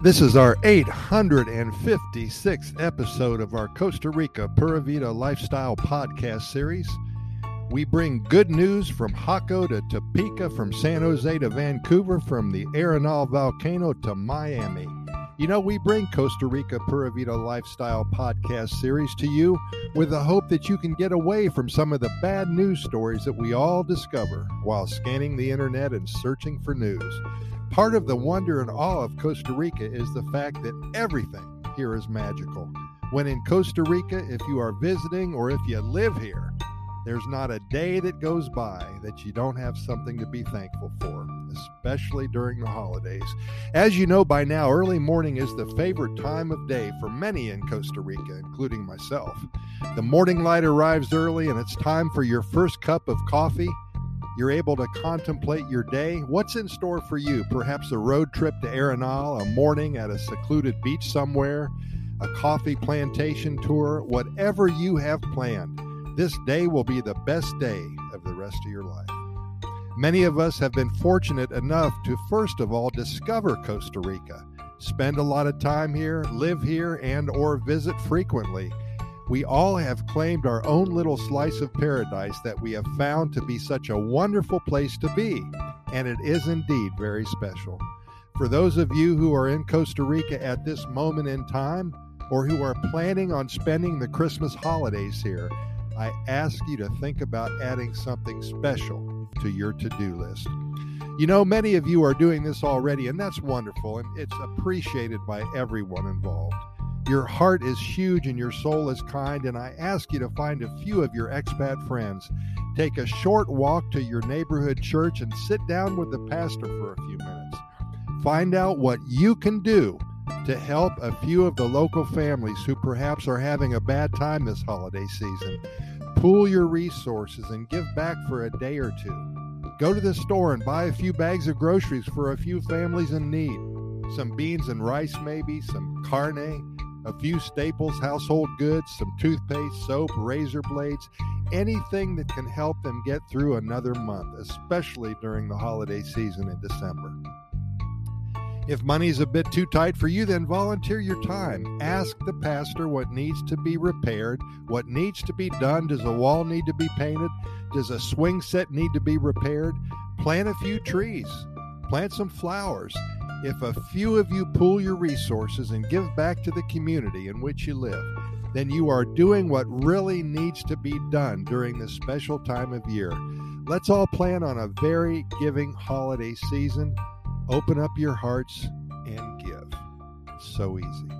This is our 856th episode of our Costa Rica Pura Vida Lifestyle Podcast Series. We bring good news from Jaco to Topeka, from San Jose to Vancouver, from the Arenal volcano to Miami. You know, we bring Costa Rica Pura Vida Lifestyle Podcast Series to you with the hope that you can get away from some of the bad news stories that we all discover while scanning the internet and searching for news. Part of the wonder and awe of Costa Rica is the fact that everything here is magical. When in Costa Rica, if you are visiting or if you live here, there's not a day that goes by that you don't have something to be thankful for, especially during the holidays. As you know by now, early morning is the favorite time of day for many in Costa Rica, including myself. The morning light arrives early, and it's time for your first cup of coffee you're able to contemplate your day. What's in store for you? Perhaps a road trip to Arenal, a morning at a secluded beach somewhere, a coffee plantation tour, whatever you have planned. This day will be the best day of the rest of your life. Many of us have been fortunate enough to first of all discover Costa Rica, spend a lot of time here, live here and or visit frequently. We all have claimed our own little slice of paradise that we have found to be such a wonderful place to be, and it is indeed very special. For those of you who are in Costa Rica at this moment in time, or who are planning on spending the Christmas holidays here, I ask you to think about adding something special to your to do list. You know, many of you are doing this already, and that's wonderful, and it's appreciated by everyone involved. Your heart is huge and your soul is kind, and I ask you to find a few of your expat friends. Take a short walk to your neighborhood church and sit down with the pastor for a few minutes. Find out what you can do to help a few of the local families who perhaps are having a bad time this holiday season. Pool your resources and give back for a day or two. Go to the store and buy a few bags of groceries for a few families in need. Some beans and rice, maybe, some carne, a few staples, household goods, some toothpaste, soap, razor blades, anything that can help them get through another month, especially during the holiday season in December. If money's a bit too tight for you, then volunteer your time. Ask the pastor what needs to be repaired, what needs to be done. Does a wall need to be painted? Does a swing set need to be repaired? Plant a few trees, plant some flowers. If a few of you pool your resources and give back to the community in which you live, then you are doing what really needs to be done during this special time of year. Let's all plan on a very giving holiday season. Open up your hearts and give. So easy.